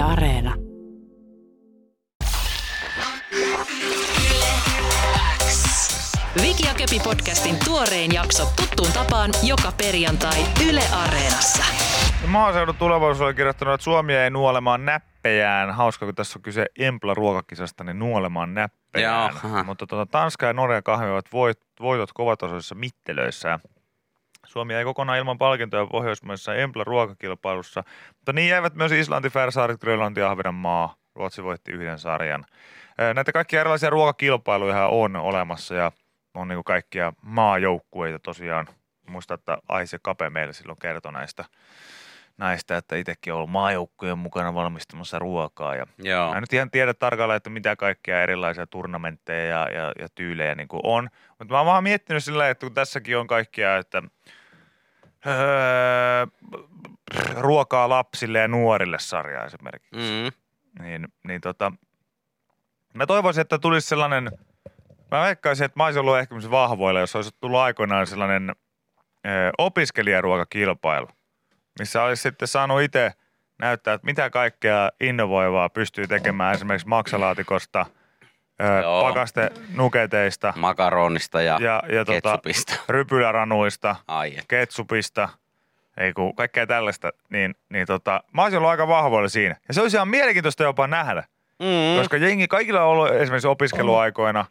Areena. Viki ja Köpi podcastin tuorein jakso tuttuun tapaan joka perjantai Yle Areenassa. Maaseudun tulevaisuus oli kirjoittanut, että Suomi ei nuolemaan näppejään. Hauska, kun tässä on kyse Empla-ruokakisasta, niin nuolemaan näppejään. Joo. Mutta tuota, Tanska ja Norja kahvivat voit, voitot kovatasoisissa mittelöissä. Suomi ei kokonaan ilman palkintoja Pohjoismaisessa Empla-ruokakilpailussa, mutta niin jäivät myös Islanti, Färsaaret, Grönlanti ja Ahvenanmaa. Ruotsi voitti yhden sarjan. Näitä kaikkia erilaisia ruokakilpailuja on olemassa ja on niin kaikkia maajoukkueita tosiaan. Muista, että Aise Kape meille silloin kertoi näistä, näistä että itsekin on ollut maajoukkueen mukana valmistamassa ruokaa. Ja Joo. Mä en nyt ihan tiedä tarkalleen, että mitä kaikkia erilaisia turnamentteja ja, ja, ja tyylejä niin kuin on. Mutta mä oon vaan miettinyt sillä että kun tässäkin on kaikkia, että öö, ruokaa lapsille ja nuorille sarja esimerkiksi. Mm. Niin, niin tota, mä toivoisin, että tulisi sellainen, mä veikkaisin, että mä olisin ollut ehkä vahvoilla, jos olisi tullut aikoinaan sellainen ö, opiskelijaruokakilpailu, missä olisi sitten saanut itse näyttää, että mitä kaikkea innovoivaa pystyy tekemään esimerkiksi maksalaatikosta, Joo. pakaste nuketeista Makaronista ja, ja, ja tota, ketsupista. rypyläranuista, Ai et. ketsupista, ei kun kaikkea tällaista, niin, niin tota, mä olisin ollut aika vahvoilla siinä. Ja se olisi ihan mielenkiintoista jopa nähdä, Mm. koska jengi kaikilla on ollut esimerkiksi opiskeluaikoina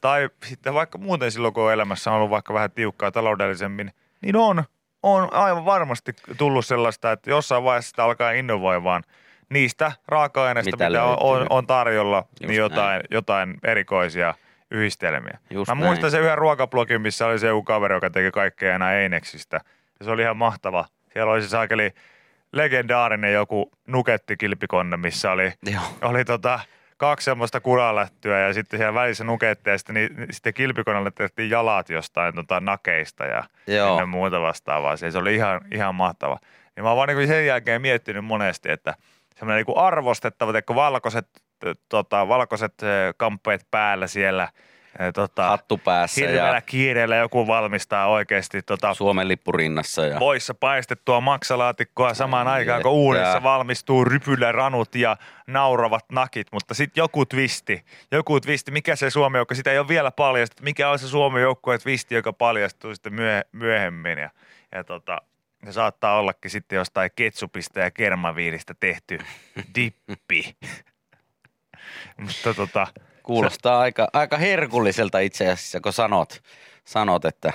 tai sitten vaikka muuten silloin, kun elämässä on ollut vaikka vähän tiukkaa taloudellisemmin, niin on, on aivan varmasti tullut sellaista, että jossain vaiheessa sitä alkaa innovoimaan niistä raaka-aineista, mitä, Mitä on, on tarjolla, Just niin jotain, jotain erikoisia yhdistelmiä. Just Mä näin. muistan sen yhden ruokablogin, missä oli se joku kaveri, joka teki kaikkea aina Eineksistä. Ja se oli ihan mahtava. Siellä oli se saakeli legendaarinen joku nukettikilpikonne, missä oli, Joo. oli tota, kaksi semmoista kuralättyä ja sitten siellä välissä nuketteja ja sitten, ni, ni- sitten kilpikoneelle tehtiin jalat jostain tota, nakeista ja Joo. muuta vastaavaa. Se, se oli ihan, ihan mahtava. Ja mä oon vaan niin sen jälkeen miettinyt monesti, että semmoinen niin arvostettava, että valkoiset, tota, valkoiset kamppeet päällä siellä, tota, Hattu päässä hirveällä ja kiireellä joku valmistaa oikeasti tota, Suomen lippu rinnassa. Ja... voissa paistettua maksalaatikkoa samaan Ai aikaan, kun että. uunissa valmistuu rypyläranut ja nauravat nakit, mutta sitten joku twisti, joku twisti, mikä se Suomi joukko, sitä ei ole vielä paljastettu, mikä on se Suomi joukko twisti, joka paljastuu sitten myö, myöhemmin ja, ja tota, se saattaa ollakin sitten jostain ketsupista ja kermaviilistä tehty dippi. mutta tota, Kuulostaa aika, aika herkulliselta itse asiassa, kun sanot, sanot että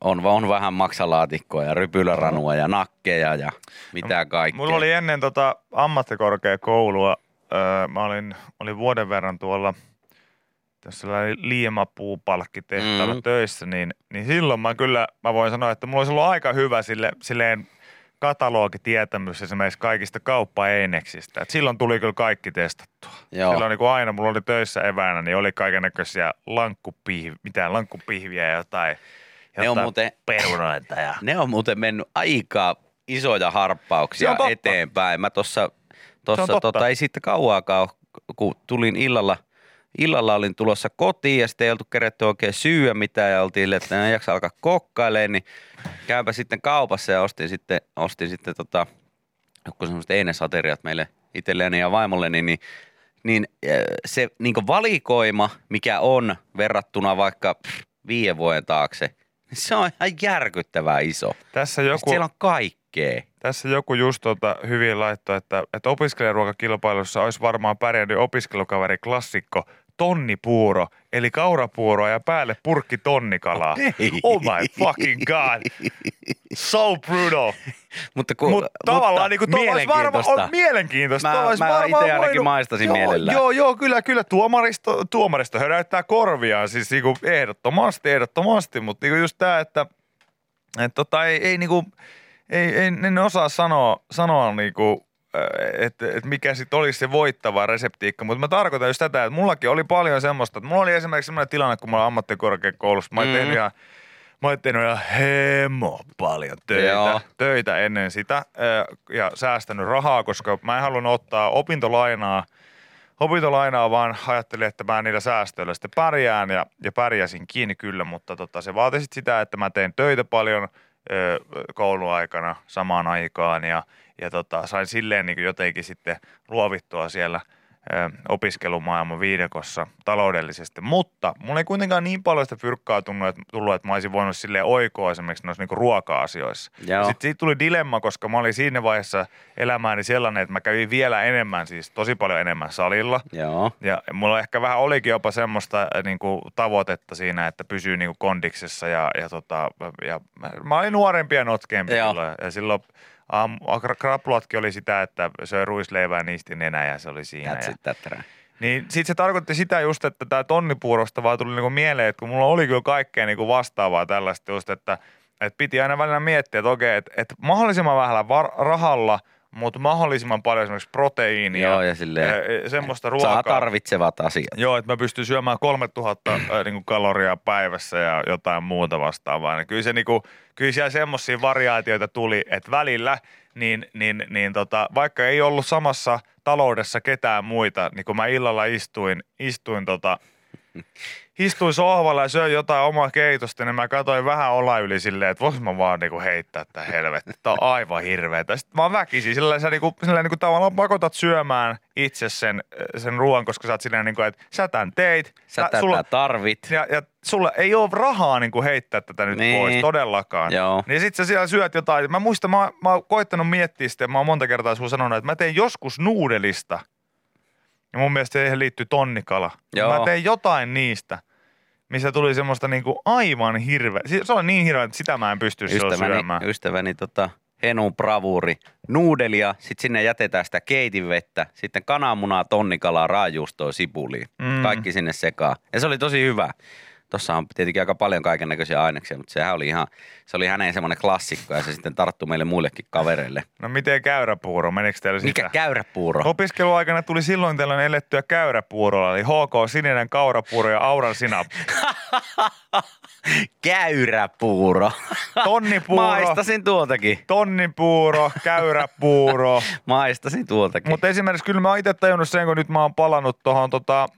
on, on vähän maksalaatikkoa ja rypyläranua ja nakkeja ja mitä kaikkea. Mulla oli ennen tota ammattikorkeakoulua, öö, mä olin, olin vuoden verran tuolla tässä liimapuupalkkitehtaalla Mm. mm. töissä, niin, niin silloin mä kyllä, mä voin sanoa, että mulla olisi ollut aika hyvä sille, silleen katalogitietämys esimerkiksi kaikista kauppaeineksistä. Et silloin tuli kyllä kaikki testattua. Joo. Silloin niin aina mulla oli töissä eväänä, niin oli kaikennäköisiä lankkupihviä, mitään lankkupihviä ja jotain, Ne on jotain muuten- perunoita ja Ne on muuten mennyt aika isoja harppauksia eteenpäin. Mä tuossa, tota, ei siitä kauaakaan, kun tulin illalla, illalla olin tulossa kotiin ja sitten ei oltu keretty oikein syyä mitään ja oltiin, että en jaksa alkaa kokkailemaan, niin käypä sitten kaupassa ja ostin sitten, ostin sitten tota, joku semmoiset einesateriat meille itselleni ja vaimolleni, niin, niin äh, se niin valikoima, mikä on verrattuna vaikka pff, viiden vuoden taakse, niin se on ihan järkyttävää iso. tässä Joku... Siellä on kaikkea. Tässä joku just tota hyvin laittoi, että, että opiskelijaruokakilpailussa olisi varmaan pärjännyt opiskelukaveri klassikko tonnipuuro, eli kaurapuuroa ja päälle purkki tonnikalaa. Okei. Oh my fucking god. So brutal. Mutta, kun, Mutta tavallaan niin kuin mielenkiintoista. on mielenkiintoista. Mä- mä varmaan ite ainakin voinut- maistasin joo, mielellään. Joo, joo, kyllä, kyllä. Tuomaristo, tuomaristo höräyttää korviaan, siis niin kuin ehdottomasti, ehdottomasti. Mutta niin kuin just tämä, että, että tota, ei, ei, niin kuin, ei, ei, en osaa sanoa, sanoa niin kuin, että, että mikä sitten olisi se voittava reseptiikka, mutta mä tarkoitan just tätä, että mullakin oli paljon semmoista, että mulla oli esimerkiksi semmoinen tilanne, kun mä olin ammattikorkeakoulussa, mä olin Mm. tehnyt ihan Mä olin tehnyt ihan hemo paljon töitä, Joo. töitä ennen sitä ö, ja säästänyt rahaa, koska mä en halunnut ottaa opintolainaa, opintolainaa, vaan ajattelin, että mä niillä säästöillä sitten pärjään ja, ja pärjäsin kiinni kyllä, mutta tota, se vaati sit sitä, että mä tein töitä paljon ö, kouluaikana samaan aikaan ja, ja tota, sain silleen niin jotenkin sitten luovittua siellä ö, opiskelumaailman viidekossa taloudellisesti. Mutta mulla ei kuitenkaan niin paljon sitä fyrkkaa tullut, että, tullut, että mä olisin voinut silleen oikoa esimerkiksi noissa niin ruoka-asioissa. Joo. Sitten siitä tuli dilemma, koska mä olin siinä vaiheessa elämääni sellainen, että mä kävin vielä enemmän, siis tosi paljon enemmän salilla. Joo. Ja mulla ehkä vähän olikin jopa semmoista niin kuin, tavoitetta siinä, että pysyy niin kuin kondiksessa ja, ja, tota, ja mä, mä olin nuorempi ja notkeampi Joo. silloin. Ja silloin um, krapluatkin oli sitä, että söi ruisleivää ja niisti nenä ja se oli siinä. That's Ja, it, niin sit se tarkoitti sitä just, että tämä tonnipuurosta vaan tuli niinku mieleen, että kun mulla oli kyllä kaikkea niinku vastaavaa tällaista just, että, että piti aina välillä miettiä, että okei, että, että mahdollisimman vähällä var- rahalla, mutta mahdollisimman paljon esimerkiksi proteiinia. Joo, ja silleen semmoista ruokaa. Saa tarvitsevat asiat. Joo, että mä pystyn syömään 3000 ää, niinku kaloria päivässä ja jotain muuta vastaavaa. Niin kyllä, se, niinku, kyllä siellä semmoisia variaatioita tuli, että välillä niin, niin, niin tota, vaikka ei ollut samassa taloudessa ketään muita, niin kun mä illalla istuin, istuin tota, istuin sohvalla ja söin jotain omaa keitosta, niin mä katsoin vähän olla yli silleen, että vois mä vaan niinku heittää tää helvetti. Tää on aivan hirveetä. Sitten mä väkisin, sillä sä niinku, sillä niinku tavallaan pakotat syömään itse sen, sen ruoan, koska sä oot silleen niinku, että sä tän teit. Sä Tä- tätä sulla, tarvit. ja, ja sulla ei ole rahaa niinku heittää tätä nyt Niin. pois todellakaan. Joo. Niin sit sä siellä syöt jotain. Mä muistan, mä, mä oon koittanut miettiä sitä, mä oon monta kertaa sulla sanonut, että mä tein joskus nuudelista. Ja mun mielestä siihen liittyy tonnikala. Joo. Mä tein jotain niistä, missä tuli semmoista niinku aivan hirveä. Se on niin hirveä, että sitä mä en pysty Ystäväni, syömään. ystäväni tota, Henun bravuri, nuudelia, sitten sinne jätetään sitä keitinvettä, sitten kananmunaa, tonnikalaa, raajuustoa, sipulia. Mm. Kaikki sinne sekaan. Ja se oli tosi hyvä. Tuossa on tietenkin aika paljon kaiken näköisiä aineksia, mutta sehän oli ihan, se oli hänen semmoinen klassikko ja se sitten tarttui meille muillekin kavereille. No miten käyräpuuro, menikö teillä sitä? Mikä käyräpuuro? Opiskeluaikana tuli silloin tällainen elettyä käyräpuurolla, eli HK sininen kaurapuuro ja auran sinappi. Käyräpuuro. Tonnipuuro, Maistasin tuoltakin. tonnipuuro, käyräpuuro. Maistasin tuoltakin. Mutta esimerkiksi kyllä mä oon itse tajunnut sen, kun nyt mä oon palannut tuohon tota,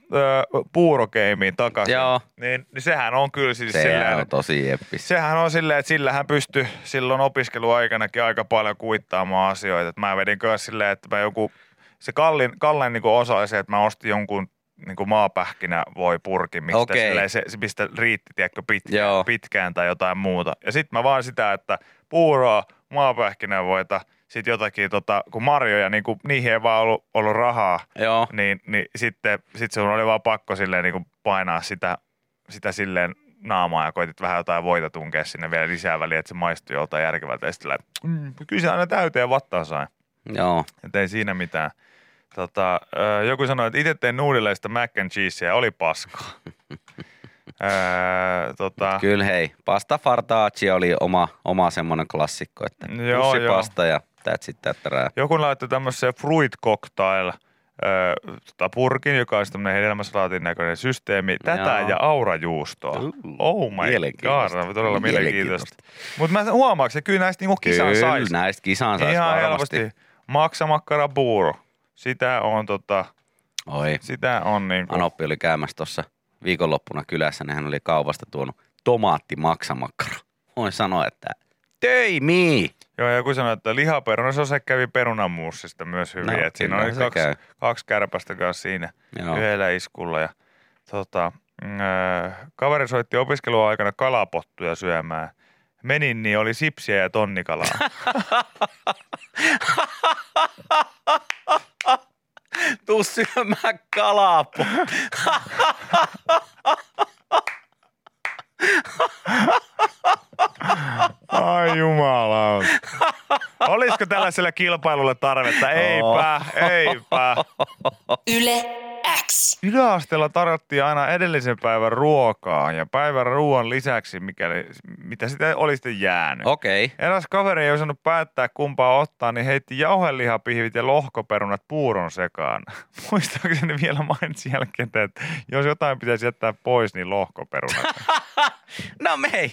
puurokeimiin takaisin. Joo. Niin, niin sehän on kyllä siis se silleen, on tosi eppis. Sehän on silleen, että sillähän pystyi silloin opiskeluaikanakin aika paljon kuittaamaan asioita. Et mä vedin myös silleen, että mä joku, se kallin, kallein niin osa oli se, että mä ostin jonkun niin kuin maapähkinä voi purkin, mistä silleen se, se, mistä riitti tiedätkö, pitkään, Joo. pitkään tai jotain muuta. Ja sitten mä vaan sitä, että puuroa, maapähkinävoita, sitten jotakin, tota, kun marjoja, niin kuin, niihin ei vaan ollut, ollut rahaa, Joo. niin, niin sitten sit sun oli vaan pakko silleen niin kuin painaa sitä, sitä silleen naamaa ja koitit vähän jotain voita tunkea sinne vielä lisää väliä, että se maistui joltain järkevältä. Ja sitten mm, kyllä se aina täyteen vattaa sai. Joo. Et ei siinä mitään. Tota, joku sanoi, että itse tein nuudileista mac and cheesea ja oli paskaa. Öö, tota, Kyllä hei, pasta fartaaci oli oma, oma semmoinen klassikko, että Joo, pussipasta ja that's it, tättärää. joku laittoi tämmöisen fruit cocktail öö, tota purkin, joka on tämmöinen hedelmäsalaatin näköinen systeemi. Tätä Joo. ja aurajuustoa. Oh my god, mielenkiintoista. todella mielenkiintoista. Mutta mä huomaan, että kyllä näistä niinku kisan Kyllä, saisi. näistä kisan saisi varmasti. helposti. Maksamakkara puuro. Sitä on, tota, Oi, sitä on niinku. Anoppi oli käymässä tuossa viikonloppuna kylässä, niin hän oli kaupasta tuonut tomaatti maksamakkara. Voin sanoa, että töimi! Joo, ja joku sanoi, että lihaperuna, se, se kävi perunamuussista myös hyvin. No, että siinä oli kaksi, käy. kaksi kärpästä kanssa siinä Joo. yhdellä iskulla. Ja, tota, mm, ö, kaveri soitti opiskeluaikana kalapottuja syömään. Menin, niin oli sipsiä ja tonnikalaa. Tuu syömään kalapo. Ai jumala. Olisiko tällaiselle kilpailulle tarvetta? Eipä, eipä. Yle X. Yläasteella tarjottiin aina edellisen päivän ruokaa ja päivän ruoan lisäksi, mikäli, mitä sitä oli sitten jäänyt. Okei. Okay. Eräs kaveri ei osannut päättää kumpaa ottaa, niin heitti jauhelihapihvit ja lohkoperunat puuron sekaan. Muistaakseni vielä mainitsin jälkeen, että jos jotain pitäisi jättää pois, niin lohkoperunat. No mei.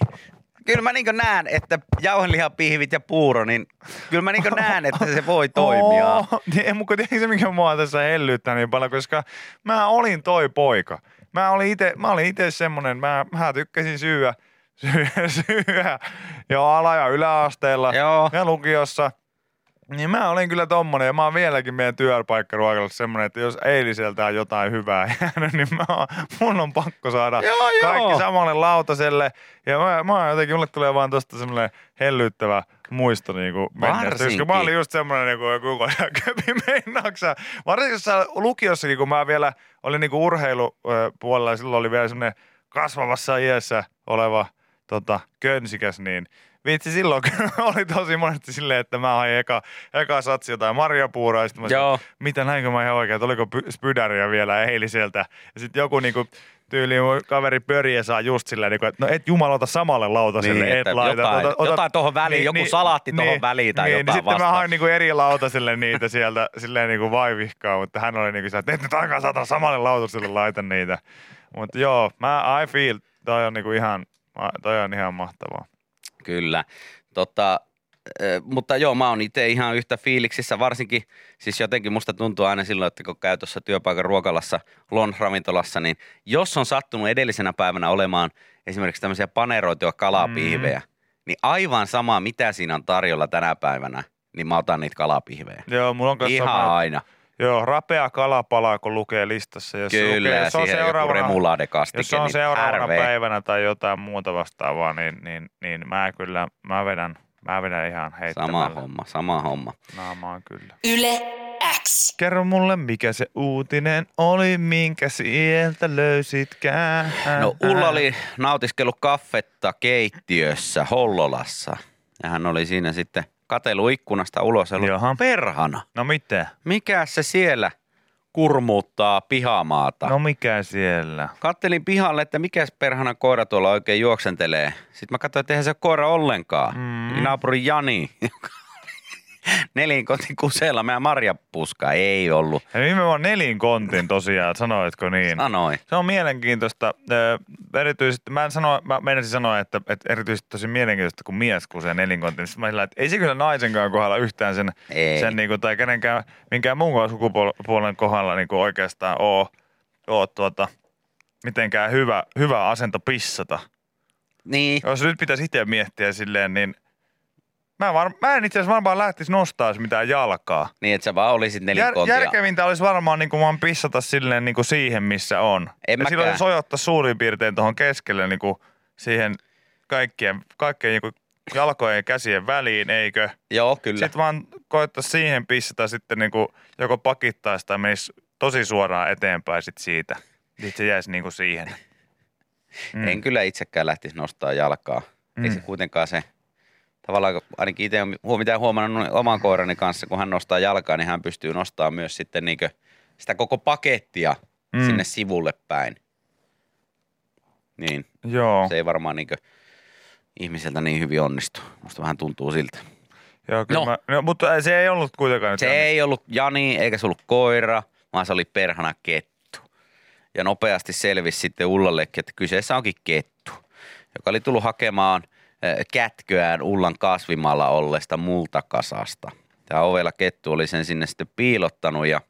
Kyllä mä niin näen, että jauhelihapihvit ja puuro, niin kyllä mä niin näen, että se voi toimia. Oh, niin, mutta tiedätkö se, mikä mua tässä hellyttää niin paljon, koska mä olin toi poika. Mä olin ite, mä olin ite semmonen, mä, mä tykkäsin syödä, syödä, syödä jo ala- ja yläasteella Joo. ja lukiossa. Niin mä olin kyllä tommonen ja mä oon vieläkin meidän työpaikkaruokalla semmonen, että jos eiliseltä on jotain hyvää jäänyt, niin mä oon, mun on pakko saada Joo, joo. kaikki samalle lautaselle. Ja mä, mä oon jotenkin, mulle tulee vaan tosta semmonen hellyttävä muisto niinku Varsinkin. mä olin just semmonen niinku joku köpi meinauksä. Varsinkin jossain lukiossakin, kun mä vielä olin niinku urheilupuolella ja silloin oli vielä semmonen kasvavassa iässä oleva tota, könsikäs, niin vitsi silloin kyllä oli tosi monesti silleen, että mä hain eka, eka satsi jotain marjapuuroa ja sitten mä Joo. sanoin, mitä näinkö mä ihan oikein, että oliko py- spydäriä vielä eiliseltä. Ja sitten joku niinku tyyli mun kaveri Pörje saa just silleen, niinku, että no et jumalauta samalle lautaselle, Niin, et laita. jotain- jotain tohon väliin, joku salaatti tohon väliin tai niin, jotain niin sitten mä hain niinku eri lautaselle niitä sieltä silleen niinku vaivihkaa, mutta hän oli niinku että et nyt aikaa saata samalle lautaselle laita niitä. Mutta joo, mä I feel, toi on niinku ihan, toi on ihan mahtavaa. Kyllä. Tota, mutta joo, mä oon itse ihan yhtä fiiliksissä, varsinkin siis jotenkin musta tuntuu aina silloin, että kun käy tuossa työpaikan ruokalassa, Lon-ravintolassa, niin jos on sattunut edellisenä päivänä olemaan esimerkiksi tämmöisiä paneroituja kalapihvejä, mm. niin aivan sama, mitä siinä on tarjolla tänä päivänä, niin mä otan niitä kalapihvejä. Joo, mulla on kanssa Ihan sama- aina. Joo, rapea kalapala, kun lukee listassa. Jos se Kyllä, lukee, ja jos se on siihen joku seuraavana, jos se on niin seuraavana RV. päivänä tai jotain muuta vastaavaa, niin, niin, niin mä kyllä, mä vedän, mä vedän ihan Sama heittämällä homma, sama homma. naamaan kyllä. Yle X. Kerro mulle, mikä se uutinen oli, minkä sieltä löysitkään. No Ulla oli nautiskellut kaffetta keittiössä Hollolassa. Ja hän oli siinä sitten katelu ikkunasta ulos ja ollut Jaha. perhana. No mitä? Mikä se siellä kurmuuttaa pihamaata? No mikä siellä? Kattelin pihalle, että mikä perhana koira tuolla oikein juoksentelee. Sitten mä katsoin, että eihän se ole koira ollenkaan. Mm. Mm. Naapuri Jani, joka oli nelinkotin kuseella meidän marjapuska. Ei ollut. Ja nimenomaan nelinkontin tosiaan, sanoitko niin? Sanoi. Se on mielenkiintoista. Erityisesti, mä en sano, mä meinasin sanoa, että, että erityisesti tosi mielenkiintoista, kun mies kusee nelinkontin. Sitten mä sillä, että ei se kyllä naisenkaan kohdalla yhtään sen, Ei. sen niin kuin, tai kenenkään, minkään muun sukupuolen kohdalla niin kuin oikeastaan oo, oo tuota, mitenkään hyvä, hyvä asento pissata. Niin. Jos nyt pitäisi itse miettiä silleen, niin mä, var, mä en itse asiassa varmaan lähtisi nostaa mitään jalkaa. Niin, että sä vaan olisit Jär, nelinkontia. järkevintä olisi varmaan niin kuin vaan pissata silleen niin kuin siihen, missä on. En ja silloin se sojottaa suurin piirtein tuohon keskelle niin kuin siihen kaikkien, kaikkien niin kuin jalkojen ja käsien väliin, eikö? Joo, kyllä. Sitten vaan koittaa siihen pissata sitten niin kuin joko pakittaisi tai menisi tosi suoraan eteenpäin sit siitä. Sitten se jäisi niin kuin siihen. Mm. En kyllä itsekään lähtisi nostaa jalkaa. Mm. Ei se Mm. kuitenkaan se, tavallaan ainakin itse huo- mitä huomannut oman koirani kanssa, kun hän nostaa jalkaa, niin hän pystyy nostamaan myös sitten niinkö sitä koko pakettia Mm. sinne sivulle päin. Niin, Joo. se ei varmaan niinkö ihmiseltä niin hyvin onnistu. Musta vähän tuntuu siltä. Joo kyllä No. Mä, no, mutta se ei ollut kuitenkaan Se Jani. ei ollut Jani eikä se ollut koira, vaan se oli perhana kettu. Ja nopeasti selvisi sitten Ullallekin, että kyseessä onkin kettu, joka oli tullut hakemaan kätköään Ullan kasvimalla olleesta multakasasta. Tämä ovella kettu oli sen sinne sitten piilottanut ja,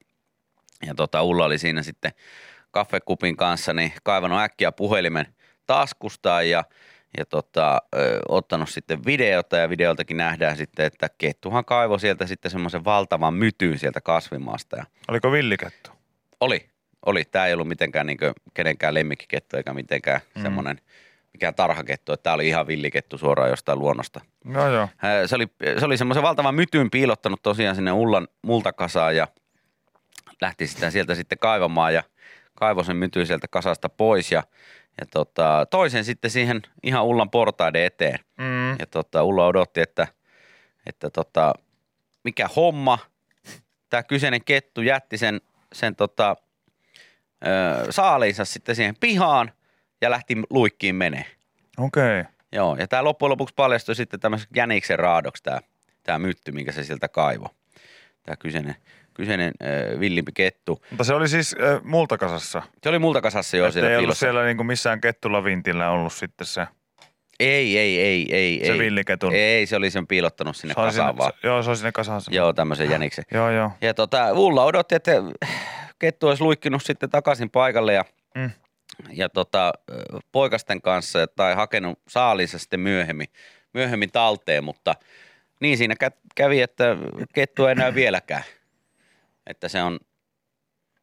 ja tota, Ulla oli siinä sitten kaffekupin kanssa niin kaivannut äkkiä puhelimen taskustaan ja, ja tota, ö, ottanut sitten videota ja videoltakin nähdään sitten, että kettuhan kaivoi sieltä sitten semmoisen valtavan mytyn sieltä kasvimaasta ja Oliko villikettu? oli, oli. Tämä ei ollut mitenkään niin kenenkään lemmikkikettu eikä mitenkään mm. semmoinen mikään tarhakettu, että tämä oli ihan villikettu suoraan jostain luonnosta. No joo. Se oli, se oli semmoisen valtavan mytyn piilottanut tosiaan sinne Ullan multakasaan ja lähti sitä sieltä sitten kaivamaan ja kaivoi sen mytyn sieltä kasasta pois ja, ja tota, toisen sitten siihen ihan Ullan portaiden eteen. Mm. Ja tota, Ulla odotti, että, että tota, mikä homma. Tämä kyseinen kettu jätti sen, sen tota, ö, saaliinsa sitten siihen pihaan ja lähti luikkiin menee. Okei. Okay. Joo, ja tämä loppujen lopuksi paljastui sitten tämmöiseksi jäniksen raadoksi tämä, tämä mytty, minkä se sieltä kaivo. Tämä kyseinen, kyseinen ö, villimpi kettu. Mutta se oli siis äh, multakasassa. Se oli multakasassa jo siellä ei ollut piilossa. siellä niinku missään kettulavintillä ollut sitten se, Ei, ei, ei, ei. se ei. villiketun. Ei, se oli sen piilottanut sinne Se kasaan sinne, vaan. se, joo, se oli sinne kasaan. Joo, tämmöisen jäniksen. Joo, joo. Ja tota, Ulla odotti, että kettu olisi luikkinut sitten takaisin paikalle ja, Mm. Ja tota, poikasten kanssa tai hakenut saaliinsa sitten myöhemmin, myöhemmin talteen, mutta niin siinä kä- kävi, että kettu ei näy vieläkään. Että se on,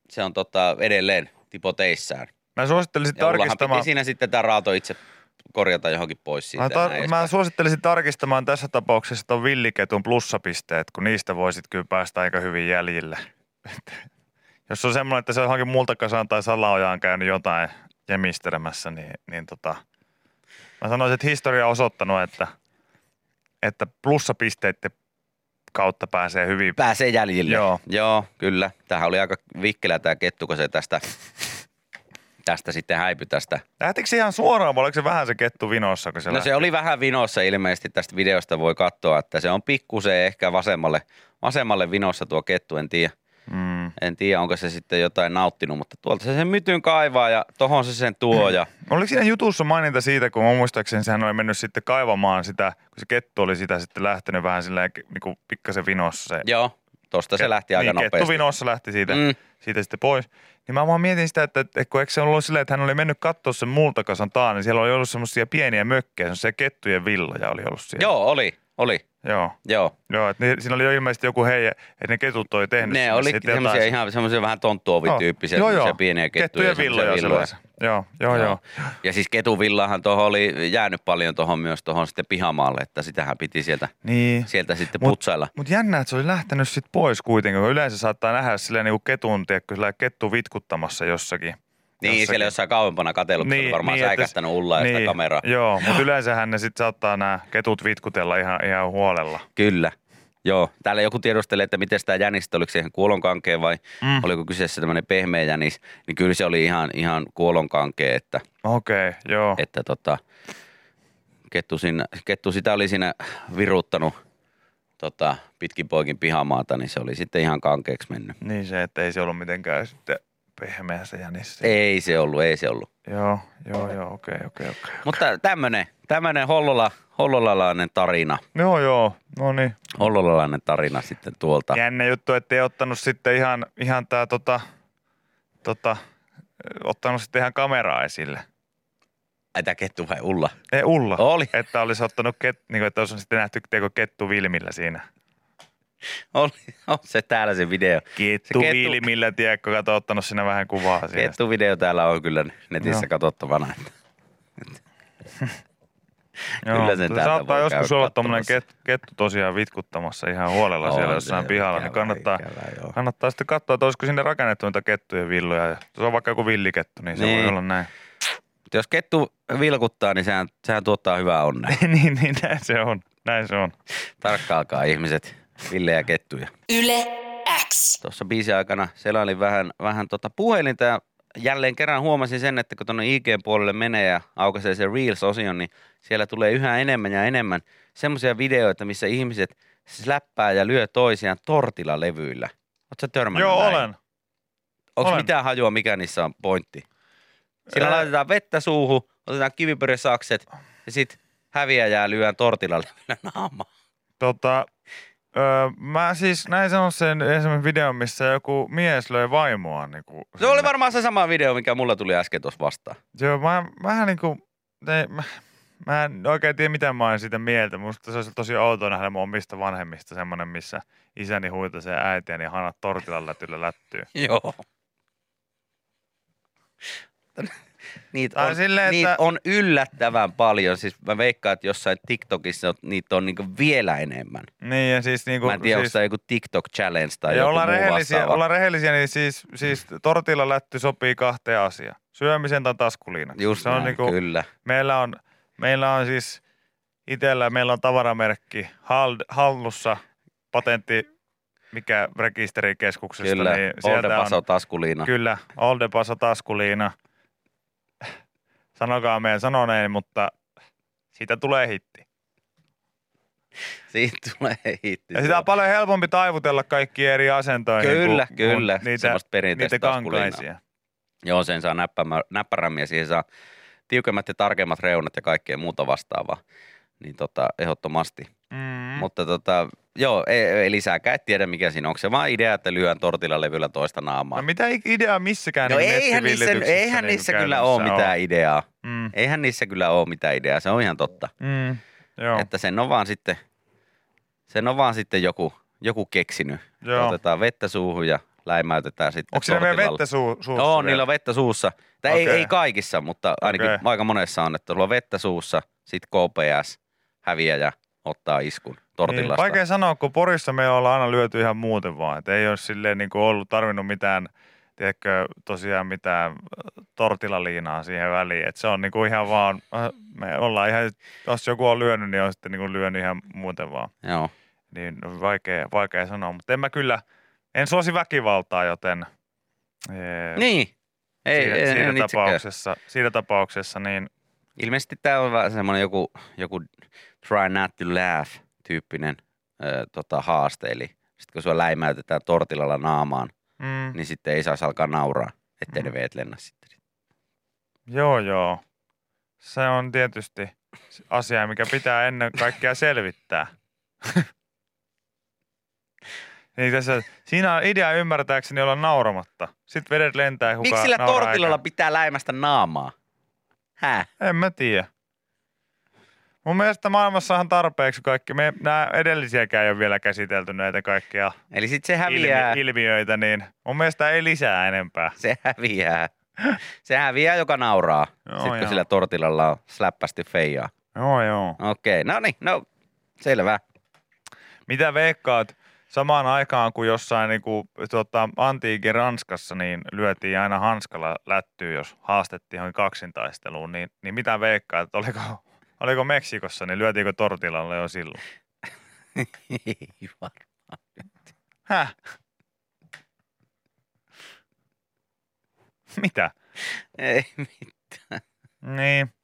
se on tota edelleen tipoteissään. Mä suosittelisin Ja tarkistamaan. piti siinä sitten tämä raato itse korjata johonkin pois siitä. Mä, tar- mä suosittelisin tarkistamaan tässä tapauksessa ton villiketun plussapisteet, kun niistä voisit kyllä päästä aika hyvin jäljille. Jos on semmoinen, että se johonkin multakasaan tai salaojaan käynyt jotain jemistelemässä, niin, niin tota, mä sanoisin, että historia on osoittanut, että, että plussapisteiden kautta pääsee hyvin. Pääsee jäljille. Joo. Joo, kyllä. Tämähän oli aika vikkelä tämä kettu, kun se tästä, tästä sitten häipyi tästä. Lähtikö se ihan suoraan, vai oliko se vähän se kettu vinossa? Kun se No lähti? se oli vähän vinossa ilmeisesti tästä videosta voi katsoa, että se on pikkusen ehkä vasemmalle, vasemmalle vinossa tuo kettu, en tiedä. Mm. En tiedä, onko se sitten jotain nauttinut, mutta tuolta se sen mytyn kaivaa ja tohon se sen tuo ja Oliko siinä jutussa maininta siitä, kun mä muistaakseni sehän oli mennyt sitten kaivamaan sitä, kun se kettu oli sitä sitten lähtenyt vähän silleen niin kuin pikkasen vinossa. Se joo, tosta se lähti aika niin, kettu nopeasti. vinossa lähti siitä, mm. Mm. siitä sitten pois. Niin mä vaan mietin sitä, että, että kun eikö se ollut silleen, että hän oli mennyt katsoa sen multakasan taan, niin siellä oli ollut semmoisia pieniä mökkejä, semmoisia kettujen villoja oli ollut siellä. Joo, oli, oli, Joo. joo. Joo, että ne, siinä oli jo ilmeisesti joku heidän, että ne ketut oli tehnyt Ne oli semmoisia ihan semmoisia vähän tonttuovityyppisiä, Joo, semmoisia joo. pieniä kettuja. semmoisia villoja, sellaisia. Joo, joo, joo. joo. Ja siis ketuvillahan tuohon oli jäänyt paljon tuohon myös tuohon sitten pihamaalle, että sitähän piti sieltä, Niin. sieltä sitten Mut- putsailla. Mutta jännä, että se oli lähtenyt sitten pois kuitenkin, kun yleensä saattaa nähdä silleen niin kuin ketun, tiedätkö, silleen kettu vitkuttamassa jossakin. Niin, siellä jossain kauempana katsellut, niin, varmaan niin, säikähtänyt ullaa niin, sitä kameraa. Joo, mutta yleensähän ne sitten saattaa nämä ketut vitkutella ihan, ihan huolella. Kyllä. Joo, täällä joku tiedustelee, että miten tämä jänistä, oliko se ihan kuolonkankea vai Mm. oliko kyseessä tämmöinen pehmeä jänis, niin kyllä se oli ihan, ihan kuolonkankea, että, Okei, okay, joo. että tota, kettu, siinä, kettu sitä oli siinä viruttanut tota, pitkin poikin pihamaata, niin se oli sitten ihan kankeeksi mennyt. Niin se, että ei se ollut mitenkään sitten pehmeä se jänis. Ei se ollut, ei se ollut. Joo, joo, joo, okei, okei, okei. Mutta tämmönen, tämmönen hollola, hollolalainen tarina, Joo, joo, no niin. hollolalainen tarina sitten tuolta. Jännä juttu, että ei ottanut sitten ihan, ihan tää tota, tota, ottanut sitten ihan kameraa esille. Ai tää kettu vai Ulla? Ei Ulla. Oli. Että olisi ottanut, ket, niin kuin, että olisi sitten nähty kettu Vilmillä siinä. Oli, on se täällä se video. Kettu, kettu- Vilmillä, tiedätkö, kato, ottanut siinä vähän kuvaa siinä. Kettu video täällä on kyllä netissä Joo. katsottavana. Joo, kyllä sen se saattaa joskus olla tuommoinen kettu, kettu tosiaan vitkuttamassa ihan huolella On siellä se jossain pihalla, niin ikävä, kannattaa, ikävä, kannattaa sitten katsoa, että olisiko sinne rakennettu niitä kettujen villoja. Ja Se on vaikka joku villikettu, niin se Niin. voi olla näin. Mutta jos kettu vilkuttaa, niin sehän, sehän tuottaa hyvää onnea. niin, niin, näin se on. Näin se on. Tarkkaalkaa ihmiset, villejä kettuja. Yle X. Tuossa biisin aikana selailin vähän, vähän tota puhelinta ja jälleen kerran huomasin sen, että kun tuonne IG-puolelle menee ja aukaisee se Reels-osion, niin siellä tulee yhä enemmän ja enemmän semmoisia videoita, missä ihmiset släppää ja lyö toisiaan tortilalevyillä. Oletko törmännyt Joo, näin? olen. Onko mitään hajua, mikä niissä on pointti? Siinä Ää. laitetaan vettä suuhun, otetaan kivipyrisakset ja sitten häviäjää lyön tortilalevyillä naamaan. Tota, öö, mä siis näin sen ensimmäisen videon, missä joku mies löi vaimoa. Niin kuin Se oli varmaan se sama video, mikä mulla tuli äsken tuossa vastaan. Joo, mä, vähän niin kuin, te, mä, mä en oikein tiedä, mitä mä oon siitä mieltä. Musta se olisi tosi outoa nähdä mun omista vanhemmista semmoinen, missä isäni huitasee äitiäni ja hanat tortilan lätyllä lättyy. Joo. Niitä on, silleen, niitä että- on yllättävän paljon. Siis mä veikkaan, että jossain TikTokissa on- niitä on niinku vielä enemmän. Niin ja siis niinku, Mä en tiedä, onko siis, tämä joku TikTok challenge tai ja joku ollaan rehellisiä, vastaava. ollaan rehellisiä, niin siis, siis tortilla lätty sopii kahteen asiaan. Syömisen tai taskuliinaksi. Just se on näin, niinku, kyllä. meillä on, meillä on siis itsellä, meillä on tavaramerkki hal- hallussa, patentti, mikä rekisterikeskuksesta. Kyllä, niin Olde sieltä Paso on, taskuliina. Kyllä, Oldepaso taskuliina. Sanokaa meidän sanoneen, mutta siitä tulee hitti. Siitä tulee hitti. Ja sitä on paljon helpompi taivutella kaikki eri asentoihin. Kyllä, kuin, kyllä. Niitä, perinteistä niitä kankaisia. Joo, sen saa näppämä, näppärämmin ja siihen saa tiukemmat ja tarkemmat reunat ja kaikkea muuta vastaavaa. Niin tota, ehdottomasti. Mm. Mutta tota, joo, ei, ei lisääkään, et tiedä mikä siinä on. Onko se vaan idea, että lyön tortilalevyllä toista naamaa? No mitä ideaa missäkään No niin eihän niissä, eihän niin niissä kyllä ole mitään ideaa. Mm. Eihän niissä kyllä ole mitään ideaa, se on ihan totta. Mm. Joo. Että sen on vaan sitten, Sen on vaan sitten joku, joku keksinyt. Joo. Otetaan vettä suuhun ja läimäytetään sitten Onko siinä vielä vettä suu, suussa? Joo, niillä on vettä suussa. Tai ei, Okei. ei kaikissa, mutta ainakin Okei. aika monessa on, että sulla on vettä suussa, sit KPS häviää ja ottaa iskun Niin, tortillasta. vaikea sanoa, kun Porissa me ollaan aina lyöty ihan muuten vaan. Että ei ole silleen niin kuin ollut tarvinnut mitään, tiedätkö, tosiaan mitään tortilaliinaa siihen väliin. Että se on niin kuin ihan vaan, äh, me ollaan ihan, jos joku on lyönyt, niin on sitten niin kuin lyönyt ihan muuten vaan. Joo. Niin vaikea, vaikea sanoa, mutta en mä kyllä, en suosi väkivaltaa, joten ee, Niin. Ei, siinä, ei, siinä, en itsekään. tapauksessa, siinä tapauksessa, niin Ilmeisesti tämä on vähän semmoinen joku, joku try not to laugh tyyppinen ö, tota, haaste. Eli sitten kun sua läimäytetään tortillalla naamaan, mm, niin sitten ei saisi alkaa nauraa, ettei ne veet lennä sitten. Joo, joo. Se on tietysti asia, mikä pitää ennen kaikkea selvittää. niin tässä, siinä on idea ymmärtääkseni olla nauramatta. Sitten vedet lentää ja Miksi sillä eikä- pitää läimästä naamaa? Häh? En mä tiedä. Mun mielestä maailmassa on tarpeeksi kaikki. Me, nämä edellisiäkään ei ole vielä käsitelty näitä kaikkia Eli sitten se häviää, ilmi, ilmiöitä, niin mun mielestä ei lisää enempää. se häviää. Se häviää, joka nauraa. Joo, Sitten kun joo. sillä tortillalla on släppästi feijaa. Joo, joo. Okei, no niin, no selvä. Mitä veikkaat samaan aikaan, kun jossain niin kuin, tota, antiikin Ranskassa niin lyötiin aina hanskalla lättyyn, jos haastettiin johonkin kaksintaisteluun, niin, niin mitä veikkaat, että oliko, oliko Meksikossa, niin lyötiinkö tortilalle jo silloin? Ei varmaan. Häh? Mitä? Ei mitään. Niin.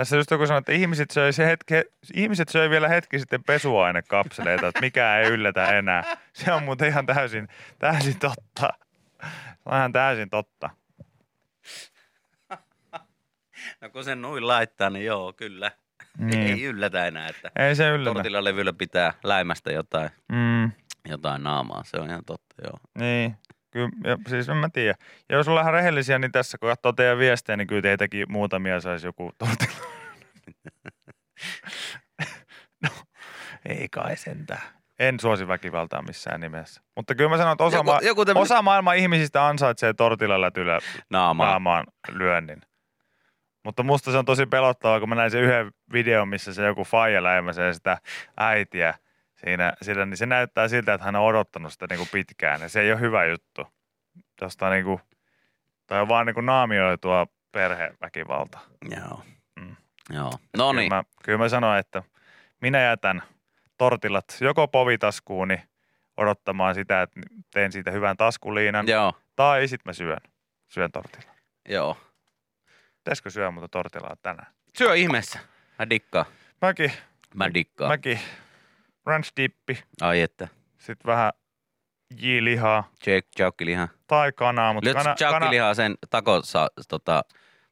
Tässä just joku sanoi, että ihmiset söi, se hetke, ihmiset söi vielä hetki sitten pesuainekapseleita, että mikä ei yllätä enää. Se on muuten ihan täysin, täysin totta. Se on ihan täysin totta. No kun sen noin laittaa, niin joo, kyllä. Niin. Ei yllätä enää, että Ei se yllätä. tortillalevyllä pitää läimästä jotain, Mm, jotain naamaa. Se on ihan totta, joo. niin. Kyllä, ja siis en mä tiedä. Ja jos ollaan rehellisiä, niin tässä kun katsoo teidän viestejä, niin kyllä teitäkin muutamia saisi joku tortilla. no, ei kai sentään. En suosi väkivaltaa missään nimessä. Mutta kyllä mä sanon, että osa, Joku- ma- joku tämmönen- osa maailman ihmisistä ansaitsee tortilalätyllä Naamaa. naamaan lyönnin. Mutta musta se on tosi pelottavaa, kun mä näin sen yhden videon, missä se joku faija läimäsee sitä äitiä siinä, siinä, niin se näyttää siltä, että hän on odottanut sitä niin kuin pitkään. Ja se ei ole hyvä juttu. Tuosta niin kuin, tai on vaan niin kuin naamioitua perheväkivalta. Joo. Mm. Joo. No niin. Kyllä mä, kyllä mä sanoin, että minä jätän tortillat joko povitaskuuni odottamaan sitä, että teen siitä hyvän taskuliinan, Joo. tai sitten mä syön. Syön tortilla. Joo. Pitäisikö syödä muuta tortillaa tänään? Syö ihmeessä. Mä dikkaan. Mäkin, Mä dikkaan. mäkin ranch dippi, Ai että. sitten vähän J-lihaa Jake chaukkiliha. tai kanaa, mutta Lyötkö kana, kana chaukkilihaa sen tako, sa, tota,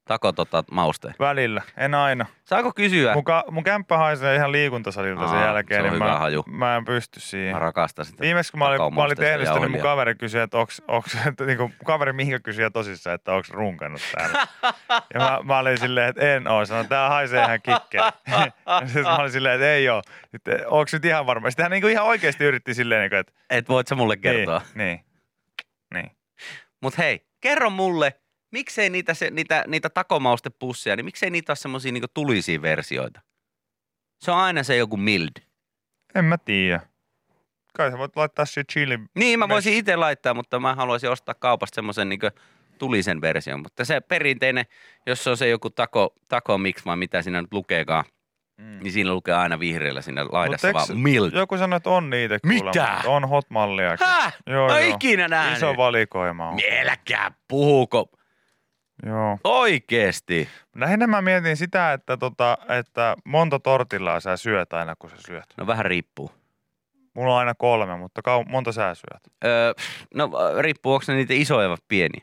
tako tota, mausteen? välillä, en aina. Saako kysyä? Mun, ka, mun kämppä haisee ihan liikuntasalilta sen Aa, jälkeen, se niin mä, haju. mä en pysty siihen. Mä rakastan sitä. Viimeksi kun mä olin, mä olin tehnyt sitä, niin mun kaveri kysyi, että onks, onks että niinku, kaveri mihinkä kysyi tosissaan, että onks runkannut täällä. ja mä, mä, olin silleen, että en oo. Sanoin, tää haisee ihan kikkeli. Sitten mä olin silleen, että ei oo. Sitten, onks nyt ihan varma? Sitten hän niinku ihan oikeasti yritti silleen, niinku, että Et voit sä mulle kertoa. Niin, niin. niin. Mut hei, kerro mulle, miksei niitä, se, niitä, niitä takomaustepusseja, niin miksei niitä ole semmosia niinku tulisia versioita? Se on aina se joku mild. En mä tiedä. Kai sä voit laittaa siihen chili. Niin, mä voisin itse laittaa, mutta mä haluaisin ostaa kaupasta semmoisen niin tulisen version. Mutta se perinteinen, jos se on se joku tako, tako mix vai mitä siinä nyt lukeekaan, Mm. niin siinä lukee aina vihreällä siinä laidassa vaan mild. Joku sanoi, että on niitä kuulemma, Mitä? On hot malliakin. Häh? Joo, Mä joo. ikinä nähnyt. Iso valikoima on. Älkää puhuko. Joo. Oikeesti. Lähinnä mä mietin sitä, että, tota, että monta tortillaa sä syöt aina, kun sä syöt. No vähän riippuu. Mulla on aina kolme, mutta kau- monta sä syöt? Öö, no riippuu, onko ne niitä isoja vai pieniä.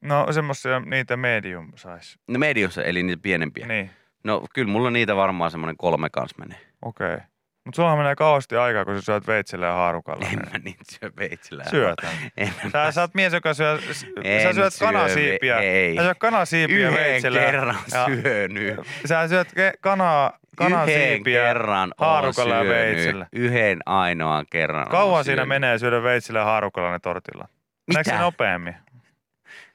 No semmosia niitä medium sais. No mediossa, eli niitä pienempiä. Niin, No kyllä mulla niitä varmaan semmoinen kolme kans menee. okei. Okay. Mutta sulla menee kauheasti aikaa, kun sä syöt veitsellä ja haarukalla. En niin mä niitä syö veitsellä. Syötän. En Sä, sä oot mies, joka syö, sä syöt syö kanasiipiä. ei. Sä syöt kanasiipiä Yhden veitsellä. kerran ja syönyt. Sä syöt ke- kanaa Kanan yhden siipiä kerran haarukalla ja veitsellä. Yhden ainoan kerran Kauan siinä syönyt. menee syödä veitsillä ja haarukalla ne tortilla? Meneekö se Mitä? nopeammin?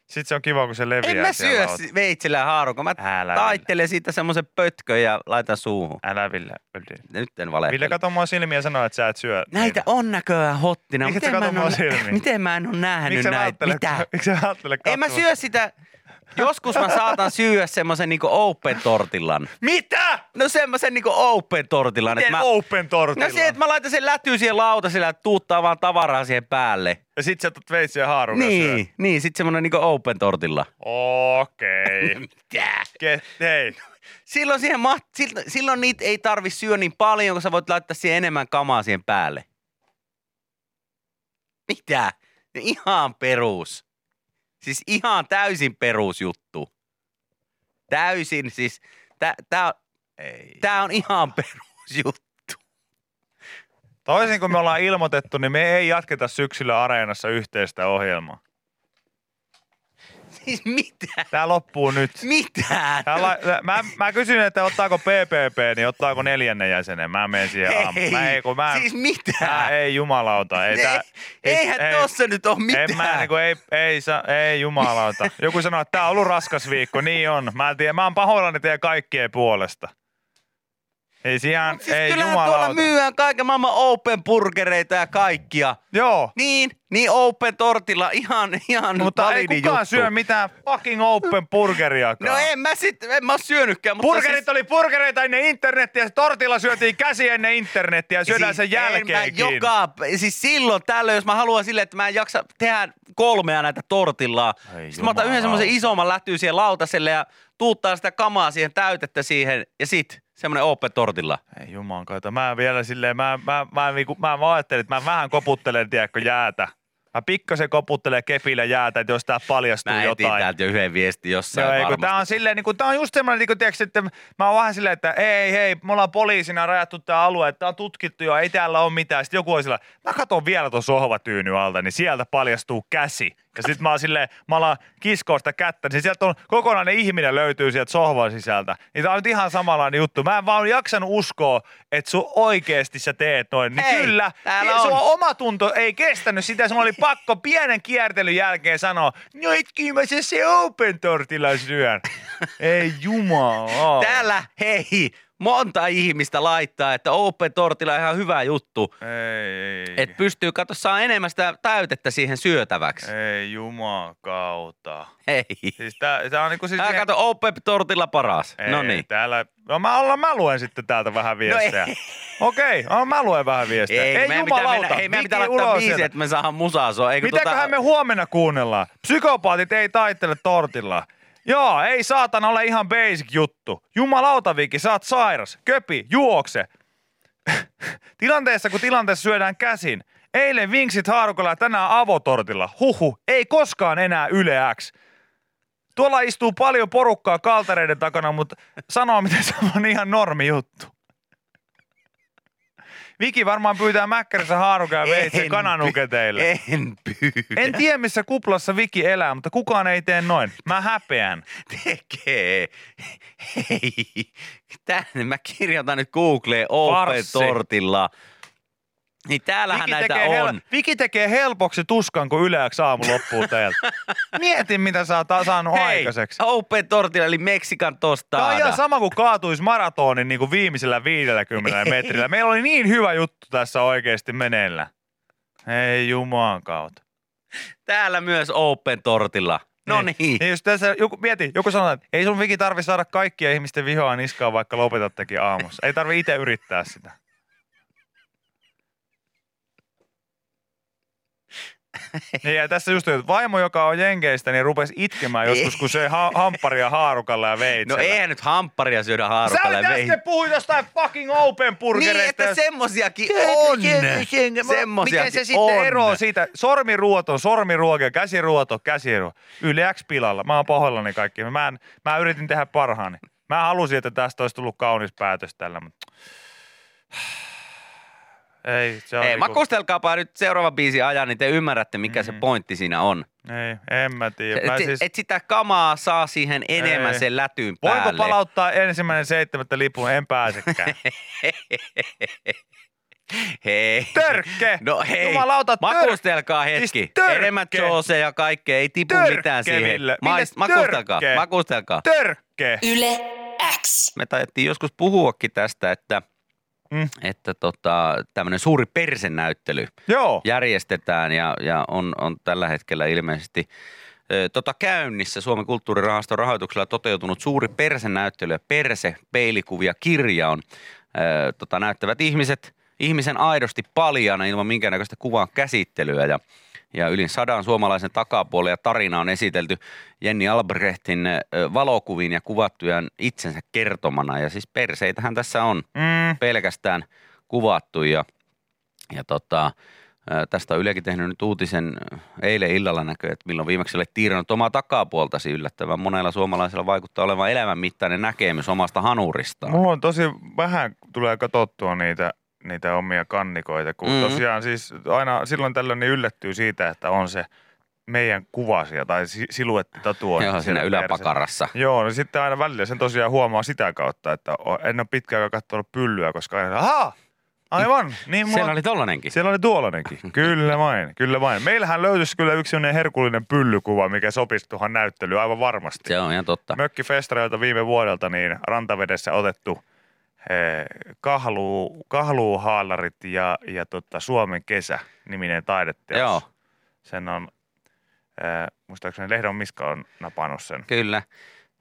Sitten se on kiva, kun se leviää En mä syö si- veitsellä ja haarukalla. Mä Älä taittelen siitä semmoisen pötkön ja laitan suuhun. Älä Ville. Nyt en Ville, valehtele. kato mua silmiä ja sano, että sä et syö Näitä niitä. on näköjään hottina. Miksi Miten sä mä, en mua ole, miten mä en ole nähnyt Miksi sä näitä? Mitä? miksi sä ajattelet En mä syö sitä. Joskus mä saatan syödä semmoisen niinku open tortillan. Mitä? No semmoisen niinku open tortillan. Miten että mä, open tortilla? no se, että mä laitan sen lätyy siihen lautaselle ja tuuttaa vaan tavaraa siihen päälle. Ja sit sä otat veitsiä haarukan syödä. Niin, niin sit semmonen niinku open tortilla. Okei. Ke- Hei. Silloin, siihen ma- silloin, silloin niitä ei tarvi syödä niin paljon, kun sä voit laittaa siihen enemmän kamaa siihen päälle. Mitä? Ihan perus. Siis ihan täysin perusjuttu. Täysin siis. Tää, tää, Ei. tää on ihan perusjuttu. Toisin kuin me ollaan ilmoitettu, niin me ei jatketa syksyllä Areenassa yhteistä ohjelmaa. Siis mitä? Tää loppuu nyt. Mitä? Tää la- mä, mä kysyn, että ottaako PPP, niin ottaako neljännen jäsenen. Mä menen siihen aamuun. Mä ei, kun mä, siis mitä? Mä, ei jumalauta. Ei, tää, ei, eihän ei- tossa nyt ole mitään. En mä, niin kuin, ei, ei, sa, ei jumalauta. Joku sanoo, että tää on ollut raskas viikko. Niin on. Mä, en tiedä, mä oon pahoillani teidän kaikkien puolesta. Ei Mut siis ei kyllähän tuolla jumalauta. myyään kaiken maailman open burgereita ja kaikkia. Joo. Niin, niin open tortilla ihan, ihan Mutta ei kukaan juttu. syö mitään fucking open burgeriakaan. No en mä sit, en mä oo syönytkään. Mutta Burgerit siis, oli burgereita ennen internettiä, ja tortilla syötiin käsi ennen internettiä ja syödään sen siis en jälkeenkin. Mä joka, siis silloin tällöin, jos mä haluan silleen, että mä en jaksa tehdä kolmea näitä tortillaa. Ei Sitten mä otan yhden semmoisen isomman lätyy siihen lautaselle ja tuuttaa sitä kamaa siihen, täytettä siihen ja sit semmoinen open tortilla. Ei juman kautta. Mä vielä silleen, mä, mä, mä, mä, mä, mä ajattelin, että mä vähän koputtelen, tiedätkö, jäätä. Mä pikkasen koputtelen kepillä jäätä, että jos tää paljastuu Mä etin jotain. täältä jo yhden viestin jossain Joo, ei, kun varmasti. tää on silleen, niin kun, tää on just semmoinen, niin kun, tiedätkö, että mä oon vähän silleen, että ei, hei, me ollaan poliisina rajattu tää alue, että tää on tutkittu jo, ei täällä ole mitään. Sitten joku on sillä, mä katson vielä tuon sohvatyyny alta, niin sieltä paljastuu käsi. Ja sitten mä oon silleen, mä alan kiskoa sitä kättä, niin sieltä on kokonainen ihminen löytyy sieltä sohvan sisältä. Niin tää on nyt ihan samanlainen juttu. Mä en vaan jaksanut uskoa, että sun oikeesti sä teet noin. Niin Hei, kyllä, täällä niin on. sun oma tunto ei kestänyt sitä. Sun oli pakko pienen kiertelyn jälkeen sanoa, no et kyllä mä se, se open tortilla syön. ei jumala. Täällä, hei, monta ihmistä laittaa, että open tortilla on ihan hyvä juttu. Ei, ei. Että pystyy, katso, saa enemmän sitä täytettä siihen syötäväksi. Ei jumakauta. Hei. Siis tää, tää on niinku siis... Tää kato, open tortilla paras. Ei, No niin. Täällä, no mä, ollaan, mä luen sitten täältä vähän viestejä. ei. Okei, no, mä luen vähän viestejä. Ei, ei jumalauta. mennä, hei, meidän pitää laittaa viisi, että me saadaan musaa sua. Eikö Mitäköhän tota, me huomenna kuunnellaan? Psykopaatit ei taittele tortilla. Joo, ei saatana ole ihan basic juttu. Jumalauta Viki, sä oot sairas. Köpi, juokse. Tilanteessa kun tilanteessa syödään käsin. Eilen vinksit haarukalla ja tänään avotortilla. Huhu, ei koskaan enää Yle X. Tuolla istuu paljon porukkaa kaltareiden takana, mutta sanoo miten se on ihan normi juttu. Viki varmaan pyytää mäkkärissä haarukaa ja veitsen En kananuketeille. En pyydä. En tiedä, missä kuplassa Viki elää, mutta kukaan ei tee noin. Mä häpeän. tekee. Hei, tänne mä kirjoitan nyt Googleen open Farssi. tortilla. Niin täällähän Viki näitä tekee, on. hel- Viki tekee helpoksi tuskan, kun yleäksi aamu loppuu teiltä. Mieti, mitä sä oot saanut Hei, aikaiseksi. open tortilla eli Meksikan Tämä on ihan sama kuin kaatuisi maratonin niin kuin viimeisellä 50 metrillä. Meillä oli niin hyvä juttu tässä oikeasti meneillä. Ei jumaan kautta. Täällä myös open tortilla. No niin. niin jos tässä joku, mieti, joku sanoo, että ei sun Viki tarvi saada kaikkia ihmisten vihoa niskaan, vaikka lopetattekin aamussa. Ei tarvi itse yrittää sitä. Niin ja tässä just, että vaimo, joka on Jenkeistä, niin rupesi itkemään joskus, kun se ha- hampparia haarukalla ja No veitsellä. eihän nyt hampparia syödä Sä haarukalle. olit äsken puhuit jostain fucking open burgereista. Niin, että ja- semmosiakin on. Semmosiakin Miten se sitten on. eroaa siitä? Sormiruoto, sormiruoke, käsiruoto, käsiruoto. Yle X pilalla. Mä oon pahoillani kaikki. Mä, en, mä yritin tehdä parhaani. Mä halusin, että tästä olisi tullut kaunis päätös tällä, mutta Ei, se on Ei, niinku- makustelkaapa nyt seuraava biisi ajan, niin te ymmärrätte, mikä se Mhm. pointti siinä on. Ei, en mä tiedä. Et, Mä et, siis, et sitä kamaa saa siihen enemmän Ei. sen lätyyn voinko päälle. palauttaa ensimmäinen seitsemättä lipun? En pääsekään. Hei. Törkke! No hei, Jumalauta, tör- makustelkaa hetki. Siis törkke! Enemmän joosea ja kaikkea, ei tipu Törkke, mitään siihen. Ville. Mais, Ville, makustelkaa, törkke! makustelkaa. Törkke! Yle X. Me taidettiin joskus puhuakin tästä, että, Mm. että tota, tämmöinen suuri persenäyttely Joo. järjestetään ja, ja on, on tällä hetkellä ilmeisesti ö, tota käynnissä Suomen kulttuurirahaston rahoituksella toteutunut suuri persenäyttely ja perse peilikuvia kirja on ö, tota, näyttävät ihmiset ihmisen aidosti paljana ilman minkäännäköistä kuvan käsittelyä ja ja yli sadan suomalaisen takapuolen ja tarina on esitelty Jenni Albrechtin valokuviin ja kuvattujen itsensä kertomana. Ja siis perseitähän tässä on Mm. pelkästään kuvattu ja, ja tota, tästä on Ylekin tehnyt nyt uutisen eilen illalla näköjään, että milloin viimeksi olet tiirannut omaa takapuoltasi yllättävän. Monella suomalaisella vaikuttaa olevan elämänmittainen näkemys omasta hanuristaan. Mulla on tosi vähän tulee katsottua niitä, niitä omia kannikoita, kun Mhm. mm. tosiaan siis aina silloin tällöin niin yllättyy siitä, että on se meidän kuvasia tai si- siluettitatuointi. Joo, siinä yläpakarassa. persessä. Joo, no sitten aina välillä sen tosiaan huomaa sitä kautta, että en ole pitkään katsonut pyllyä, koska aina, ahaa, aivan, niin mulla Siellä oli tollanenkin. Siellä oli tuollanenkin. Kyllä vain, kyllä vain. Meillähän löytyisi kyllä yksi sellainen herkullinen pyllykuva, mikä sopisi tuohon näyttelyyn aivan varmasti. Se on ihan totta. Mökkifestareilta viime vuodelta niin rantavedessä otettu eh, kahluu, kahluuhaalarit ja, ja tota, Suomen kesä niminen taideteos. Joo, Sen on, eh, muistaakseni Lehdon Miska on napannut sen. kyllä.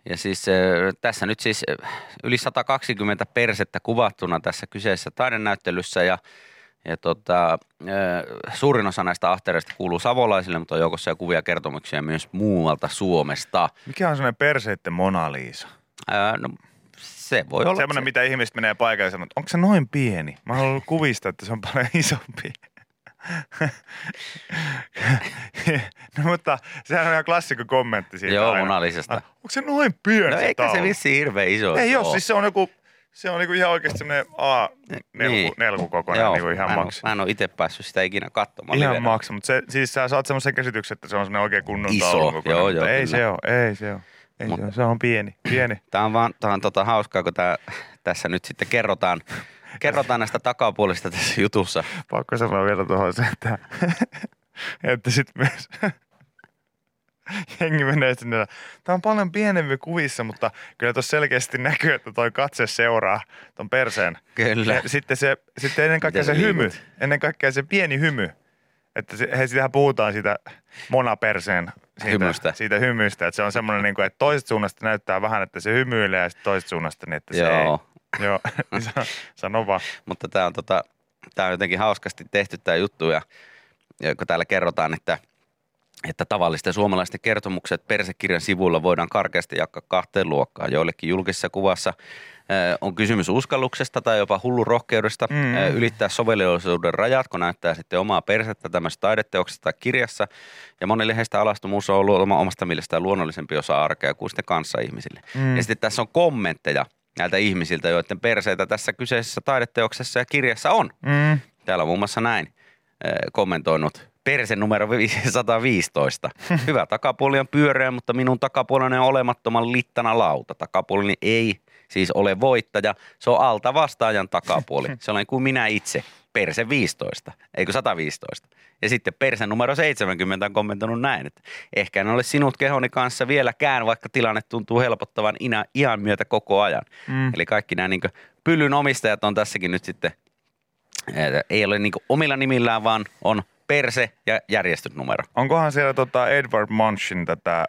Ja siis äh, tässä nyt siis äh, yli 120 persettä kuvattuna tässä kyseisessä taidenäyttelyssä ja ja tota, äh, suurin osa näistä ahtereista kuuluu savolaisille, mutta on joukossa jo kuvia kertomuksia myös muualta Suomesta. Mikä on sellainen perseitten Mona Lisa? No, se voi olla. Semmoinen, mitä ihmiset menee paikalle ja sanoo, että onko se noin pieni? Mä haluan kuvista, että se on paljon isompi. no mutta sehän on ihan klassikko kommentti siitä Joo, aina. Mona Lisasta. Ah, Onko se noin pieni No se eikä se vissi hirveän iso. Ei ole, siis se on joku, se on niinku ihan oikeasti semmoinen A nelku, Niin. niinku ihan mä en, maksi. oo- mä en ole itse päässyt sitä ikinä katsomaan. Ihan maksa, mutta se, siis sä saat semmoisen käsityksen, että se on semmoinen oikein kunnon Iso, taulun kokoinen, joo, joo, ei kyllä. se ole, ei se ole. Ei Mut- se, on pieni, pieni. Tämä on vaan tää on tota hauskaa, kun tää, tässä nyt sitten kerrotaan, kerrotaan näistä takapuolista tässä jutussa. Pakko sanoa vielä tuohon se, että, että sitten myös jengi menee sinne. Tämä on paljon pienempi kuvissa, mutta kyllä tuossa selkeästi näkyy, että toi katse seuraa ton perseen. Kyllä. Ja sitten, se, sitten ennen kaikkea Miten se hymy, ennen kaikkea se pieni hymy. Että se, he, sitähän puhutaan siitä monaperseen siitä Hymystä. Siitä hymystä, että se on semmoinen, niin kuin, että toisesta suunnasta näyttää vähän, että se hymyilee ja sitten toisesta suunnasta niin, että se Joo. ei. Joo, niin sano, sano vaan. Mutta tämä on, tota, tää on jotenkin hauskasti tehty tämä juttu ja, ja kun täällä kerrotaan, että, että tavallisten suomalaisten kertomukset persekirjan sivuilla voidaan karkeasti jakaa kahteen luokkaan. Joillekin julkisessa kuvassa on kysymys uskalluksesta tai jopa hullu rohkeudesta Mm. ylittää sovellisuuden rajat, kun näyttää sitten omaa persettä tämmöisessä taideteoksessa tai kirjassa. Ja monille heistä alastomuus on ollut oma- omasta mielestään luonnollisempi osa arkea kuin sitten kanssa ihmisille. Mm. Ja sitten tässä on kommentteja näiltä ihmisiltä, joiden perseitä tässä kyseisessä taideteoksessa ja kirjassa on. Mm. Täällä on muun muassa näin kommentoinut perse numero 115. Hyvä takapuoli on pyöreä, mutta minun takapuoleni on olemattoman littana lauta. Takapuoleni ei siis ole voittaja, se on alta vastaajan takapuoli. Se on kuin minä itse, perse 15, eikö 115. Ja sitten perse numero 70 on kommentoinut näin, että ehkä en ole sinut kehoni kanssa vieläkään, vaikka tilanne tuntuu helpottavan ina, ihan myötä koko ajan. Mm. Eli kaikki nämä niin pyllyn omistajat on tässäkin nyt sitten, ei ole niin omilla nimillään, vaan on perse ja järjestysnumero. Onkohan siellä tota Edward Munchin tätä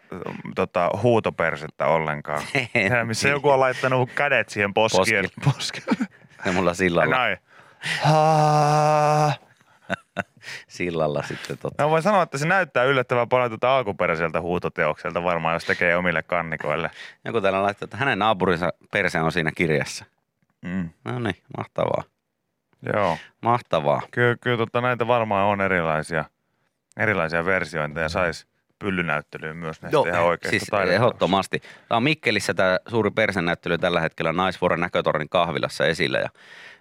tota, huutopersettä ollenkaan? Siellä, missä joku on laittanut kädet siihen poskien. poskien. Ja mulla sillalla, Näin. Haa. sillalla sitten tota. No voin sanoa, että se näyttää yllättävän paljon tuota alkuperäiseltä huutoteokselta varmaan, jos tekee omille kannikoille. Joku täällä laittaa, että hänen naapurinsa perse on siinä kirjassa. Mm. No niin, mahtavaa. Joo. Mahtavaa. Kyllä, kyllä tota, näitä varmaan on erilaisia, erilaisia versioita ja sais, pyllynäyttelyyn myös näistä Joo, ihan oikeista siis taideteoksista. ehdottomasti. Tämä on Mikkelissä tämä suuri persennäyttely tällä hetkellä Naisvuoren näkötornin kahvilassa esillä ja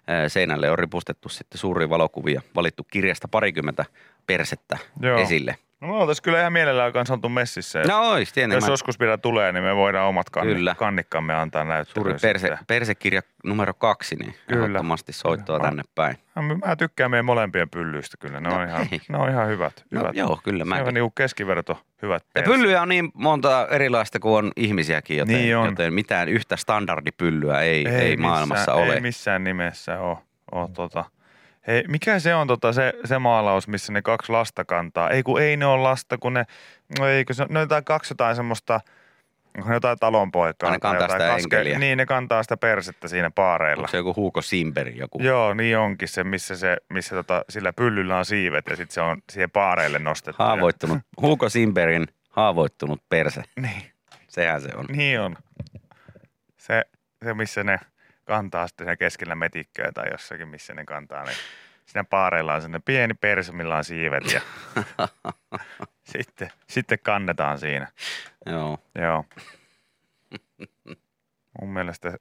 ää, seinälle on ripustettu sitten suuria valokuvia, valittu kirjasta parikymmentä persettä Joo. esille. No me oltaisiin kyllä ihan mielellään kanssa oltu messissä. No ois, tietenkin. Jos Mä- joskus vielä tulee, niin me voidaan omat kanni, Kyllä. kannikkamme antaa Suuri näyttelyyn. perse, persekirja numero kaksi, niin Kyllä. ehdottomasti soittoa Kyllä. tänne päin. Mä, mä tykkään meidän molempien pyllyistä kyllä. Ne, No on, ihan, ei. ne on ihan hyvät. No, hyvät. joo, kyllä Se on niinku keskiverto hyvät Ja perseet. pyllyjä on niin monta erilaista kuin on ihmisiäkin, joten, Niin on. joten mitään yhtä standardipyllyä ei, ei, ei maailmassa missään, ole. Ei missään nimessä ole. ole tota. Hei, mikä se on tota, se, se maalaus, missä ne kaksi lasta kantaa? Ei kun ei ne ole lasta, kun ne, no eikö se, ne on jotain, kaksi jotain semmoista, jotain talonpoikaa? Ne kantaa sitä enkeliä. Niin, ne kantaa sitä persettä siinä paareilla. Onko se joku Huuko Simberi joku? Joo, niin onkin se, missä, se, missä tota, sillä pyllyllä on siivet ja sitten se on siihen paareille nostettu. Haavoittunut. Huuko Simberin haavoittunut perse. Niin, Sehän se on. niin on. Se, se, missä ne kantaa sitten siinä keskellä metikköä tai jossakin, missä ne kantaa ne. Siinä paareilla on sellainen pieni perse, millä on siivet ja sitten, sitten kannetaan siinä. Joo. Joo. Mun mielestä,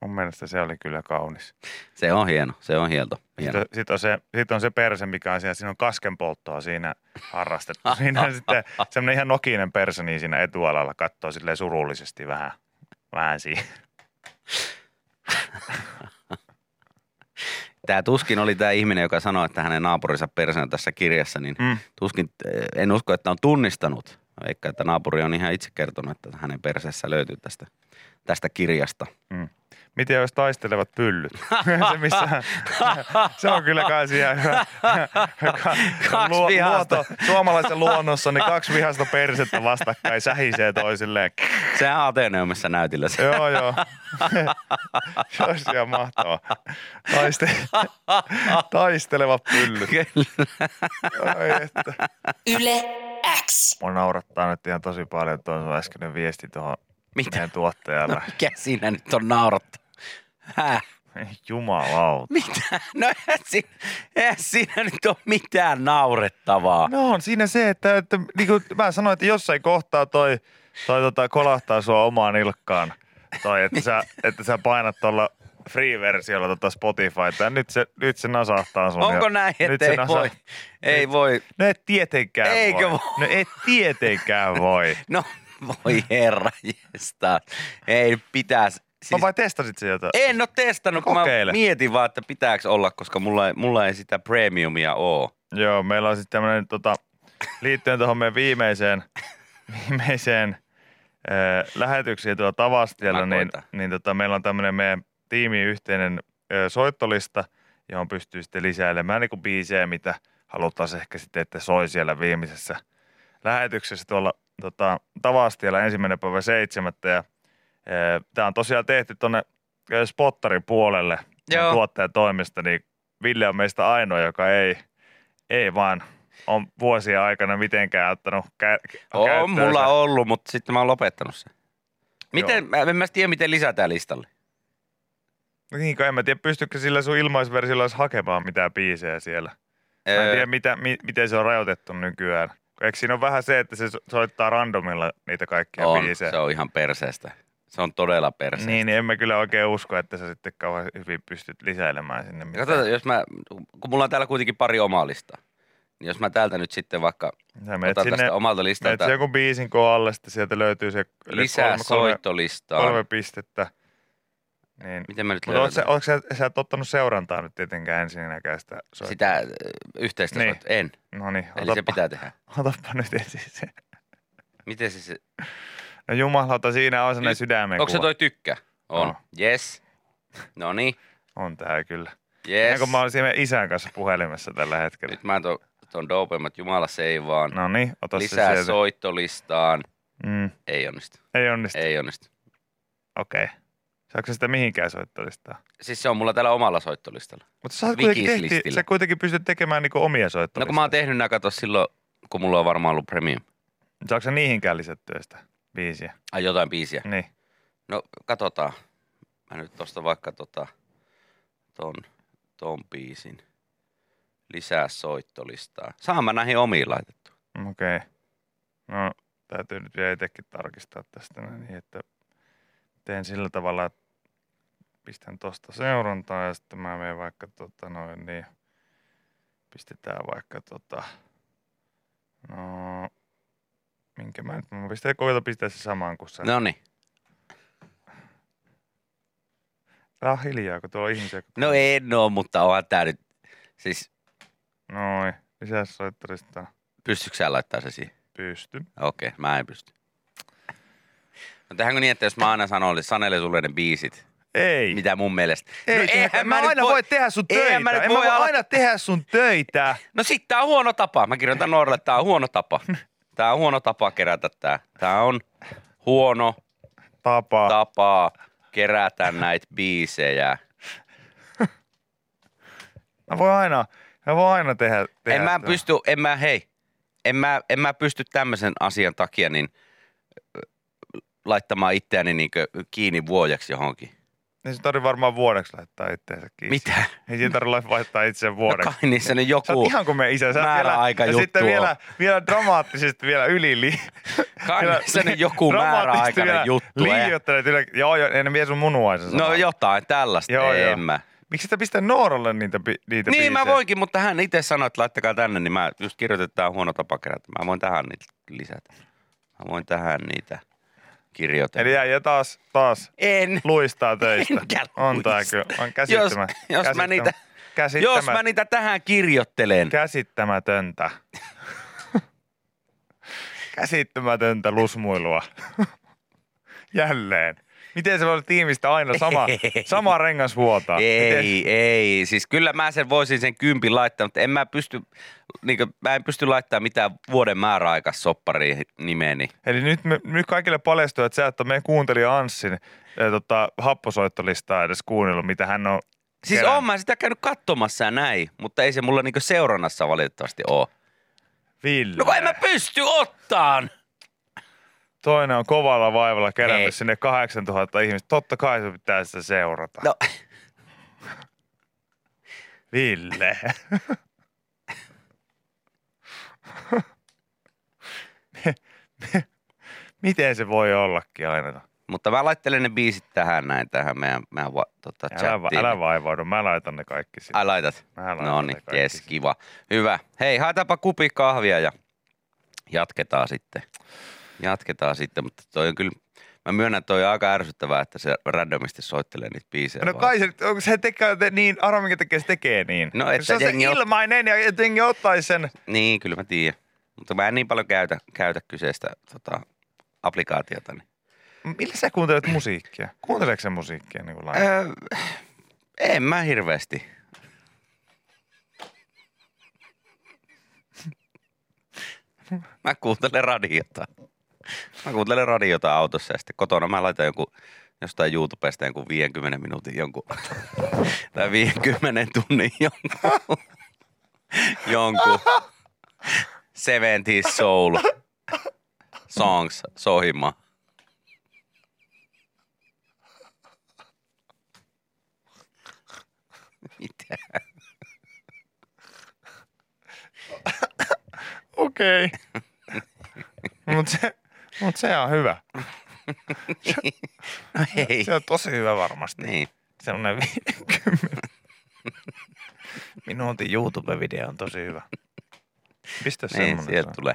mun mielestä se oli kyllä kaunis. Se on hieno. Se on hieno. hieno. Sitten, sitten, on se, sitten on se perse, mikä on siinä, siinä on kaskenpolttoa siinä harrastettu. Siinä on sitten semmoinen ihan nokinen perse niin siinä etualalla, katsoo silleen surullisesti vähän, vähän siihen. Tämä tuskin oli tämä ihminen, joka sanoi, että hänen naapurinsa perse on tässä kirjassa, niin Mm. tuskin, eh, en usko, että on tunnistanut. Eikä, että naapuri on ihan itse kertonut, että hänen perseessä löytyy tästä, tästä kirjasta. Miten jos taistelevat pyllyt? se, missä, se on kyllä kai ihan hyvä. Kaksi vihasta. luonto, suomalaisen luonnossa niin kaksi vihasta persettä vastakkain sähisee toisilleen. Sehän on Ateneumissa näytillä se. joo, joo. se olisi ihan mahtavaa. Taiste, taistelevat pyllyt. Kyllä. Ai että. Yle X. Mua naurattaa nyt ihan tosi paljon tuo sun äskeinen viesti tuohon Mitä? meidän tuottajalle. Mikä siinä nyt on naurattu? Häh? Jumalauta. Mitä? No eihän siinä, eihän siinä nyt ole mitään naurettavaa. No on siinä se, että, että niin kuin mä sanoin, että jossain kohtaa toi, toi tota, kolahtaa sua omaan ilkkaan. Toi, että sä, että sä painat tuolla free-versiolla tota Spotifyta ja nyt se, nyt se nasahtaa sun. Onko näin, nyt että ei nasa- voi? Ei voi. No et tietenkään Eikö voi. voi? No et tietenkään voi. No voi herra jesta. Ei pitäisi. Siis... Siis, vai testasit se jotain? en ole testannut, kun Kokeile. mä mietin vaan, että pitääkö olla, koska mulla ei, mulla ei sitä premiumia oo. Joo, meillä on sitten tämmöinen tota, liittyen tuohon meidän viimeiseen, viimeiseen äh, lähetyksiin tuolla Tavastiellä, Mä niin, niin tota, meillä on tämmöinen meidän tiimin yhteinen äh, soittolista, johon pystyy sitten lisäilemään niin biisejä, mitä halutaan ehkä sitten, että soi siellä viimeisessä lähetyksessä tuolla tota, Tavastiellä ensimmäinen päivä seitsemättä. Ja tämä on tosiaan tehty tuonne Spottarin puolelle Joo. tuottajan toimesta, niin Ville on meistä ainoa, joka ei, ei vaan on vuosien aikana mitenkään ottanut kä- On mulla ollut, mutta sitten mä oon lopettanut sen. Miten, mä en mä tiedä, miten lisätään listalle. Niin, kun en mä tiedä, pystyykö sillä sun ilmaisversiolla edes hakemaan mitään biisejä siellä. Mä en Öö, tiedä, mitä, mi, miten se on rajoitettu nykyään. Eikö siinä ole vähän se, että se so- soittaa randomilla niitä kaikkia on, biisejä? se on ihan perseestä. Se on todella perseestä. Niin, niin en mä kyllä oikein usko, että sä sitten kauhean hyvin pystyt lisäilemään sinne mitään. Katsotaan, jos mä, kun mulla on täällä kuitenkin pari omaa listaa, niin jos mä täältä nyt sitten vaikka Sä menet otan sinne, tästä omalta menet listalta se joku biisin alle, sitten sieltä löytyy se lisää kolme, soittolistaa. kolme pistettä. Niin. Miten mä nyt Mutta oot löydän? sä, sä, sä et ottanut seurantaa nyt tietenkään ensinnäkään sitä soittoa? Sitä yhteistä Niin. soittoa? En. No niin, Eli se pitää tehdä. otappa nyt ensin se. Miten se, se No jumalauta, siinä on sellainen sydämen onko se toi tykkä? On. On. Yes. No niin. On tää kyllä. Yes. Kun mä olin siellä isän kanssa puhelimessa tällä hetkellä. Nyt mä ton, ton dopeimmat, jumala se ei vaan. No niin, ota se Lisää sieltä. soittolistaan. Mm, Ei onnistu. ei onnistu. Ei onnistu. Okei. Okay. Saatko sitä mihinkään soittolistaa? Siis se on mulla täällä omalla soittolistalla. Mutta sä, kuitenkin tehti, sä kuitenkin pystyt tekemään niinku omia No soittolistaa. kun mä oon tehnyt nää kato silloin, kun mulla on varmaan ollut premium. Saatko sä niihinkään lisättyä sitä biisiä? Ai jotain biisiä. Niin. No katsotaan. Mä nyt tosta vaikka tota, ton, ton biisin. Lisää soittolistaa. Saan mä näihin omiin laitettu. Okei. Okay. No, täytyy nyt vielä itsekin tarkistaa tästä niin, että teen sillä tavalla, että pistän tosta seurantaa ja sitten mä menen vaikka tota noin niin, pistetään vaikka tota, no, minkä mä nyt, mä pistän koita pistää se samaan kuin sä. No niin. Älä ole hiljaa, kun tuolla on ihmisiä. jotka- No en oo, mutta onhan tää nyt, siis Noin, lisää soittarista pystytkö sä laittaa se siihen? pysty. Okei, mä en pysty. No tehdäänkö niin, että jos mä aina sanon, sanelen sulle ne biisit, Ei. mitä mun mielestä. Ei, no, eihän mä nyt aina voi, tehdä sun töitä. eihän mä nyt en voi mä voi ala- aina tehdä sun töitä. No sit tää on huono tapa. Mä kirjoitan nuorille, että tää on huono tapa. Tää on huono tapa kerätä tää. Tää on huono Tapa. tapa kerätä näitä biisejä. Mä voin aina, mä voin aina tehdä, tehdä En mä sitä. pysty, en mä, hei, en mä, en mä pysty tämmöisen asian takia niin laittamaan itseäni niin kiinni vuodeksi johonkin. Niin se tarvii varmaan vuodeksi laittaa itseensä kiinni. Mitä? Ei siinä tarvitse laittaa itseään No vuodeksi. kai niissä nyt Sä oot joku, ihan kuin me isä. Sä oot vielä, ja sitten on. vielä, vielä dramaattisesti vielä yli li, kai niissä nyt joku määräaikainen vielä juttu. Ei- Liioittelet yle, joo, joo, en vie sun munuaisensa. No jotain tällaista, Joo, en joo. mä. Miksi sitä pistää Noorolle niitä, niitä Niin mä biisejä? voinkin, mutta hän itse sanoi, että laittakaa tänne, niin mä just kirjoitetaan huono tapa kerätä. Mä voin tähän niitä lisätä. Mä voin tähän niitä kirjoitella. Eli jäi taas, taas en. luistaa töistä. Enkä On tää luista. kyllä. On käsittämä, Jos- jos mä niitä- käsittämä, Jos mä niitä tähän kirjoittelen. Käsittämätöntä. Käsittämätöntä lusmuilua. Jälleen. Miten se voi olla tiimistä aina sama, Ei. sama rengas vuotaa? Miten? Ei, ei. Siis kyllä mä sen voisin sen kympin laittaa, mutta en mä pysty, niin mä en pysty laittamaan mitään vuoden määräaikas soppariin nimeeni. Eli nyt, me, nyt kaikille paljastuu, että sä et ole meidän kuuntelija Anssin äh, tota, happosoittolistaa edes kuunnellut, mitä hän on Siis kerännyt. oon mä sitä käynyt katsomassa ja näin, mutta ei se mulla niinku seurannassa valitettavasti oo. Ville. No kun en mä pysty ottaan. Toinen on kovalla vaivalla kerännyt Ei. sinne 8000 ihmistä. Totta kai se pitää sitä seurata. No, Ville. Miten se voi ollakin aina? mutta mä laittelen ne biisit tähän näin, tähän meidän, meidän va, tota, Älä, chattiin. älä vaivaudu, mä laitan ne kaikki sinne. Ai laitat? Mä laitan No niin, jes, kiva. Hyvä. Hei, haetaanpa kupi kahvia ja jatketaan sitten. Jatketaan sitten, mutta toi on kyllä, mä myönnän, että toi on aika ärsyttävää, että se randomisti soittelee niitä biisejä. No vaan. kai se, onko se tekee te- niin, arvo minkä tekee, se tekee niin. No, että se on se ilmainen ja jengi ottaisi sen. Niin, kyllä mä tiedän. Mutta mä en niin paljon käytä, käytä kyseistä tota, applikaatiota. Niin. Millä sä kuuntelet musiikkia? Kuunteleeko se musiikkia niin kuin Öö, en mä hirveästi. Mä kuuntelen radiota. Mä kuuntelen radiota autossa ja sitten kotona mä laitan jonkun jostain YouTubesta jonkun 50 minuutin jonkun, tai 50 tunnin jonkun, jonkun 70s soul songs sohimaan. Mitä? Okei. Mutta se, mut se on hyvä. No ei. Se on tosi hyvä varmasti. Niin. Sellainen 50 minuutin YouTube-video on tosi hyvä. Pistä Niin, semmonen. sieltä tulee.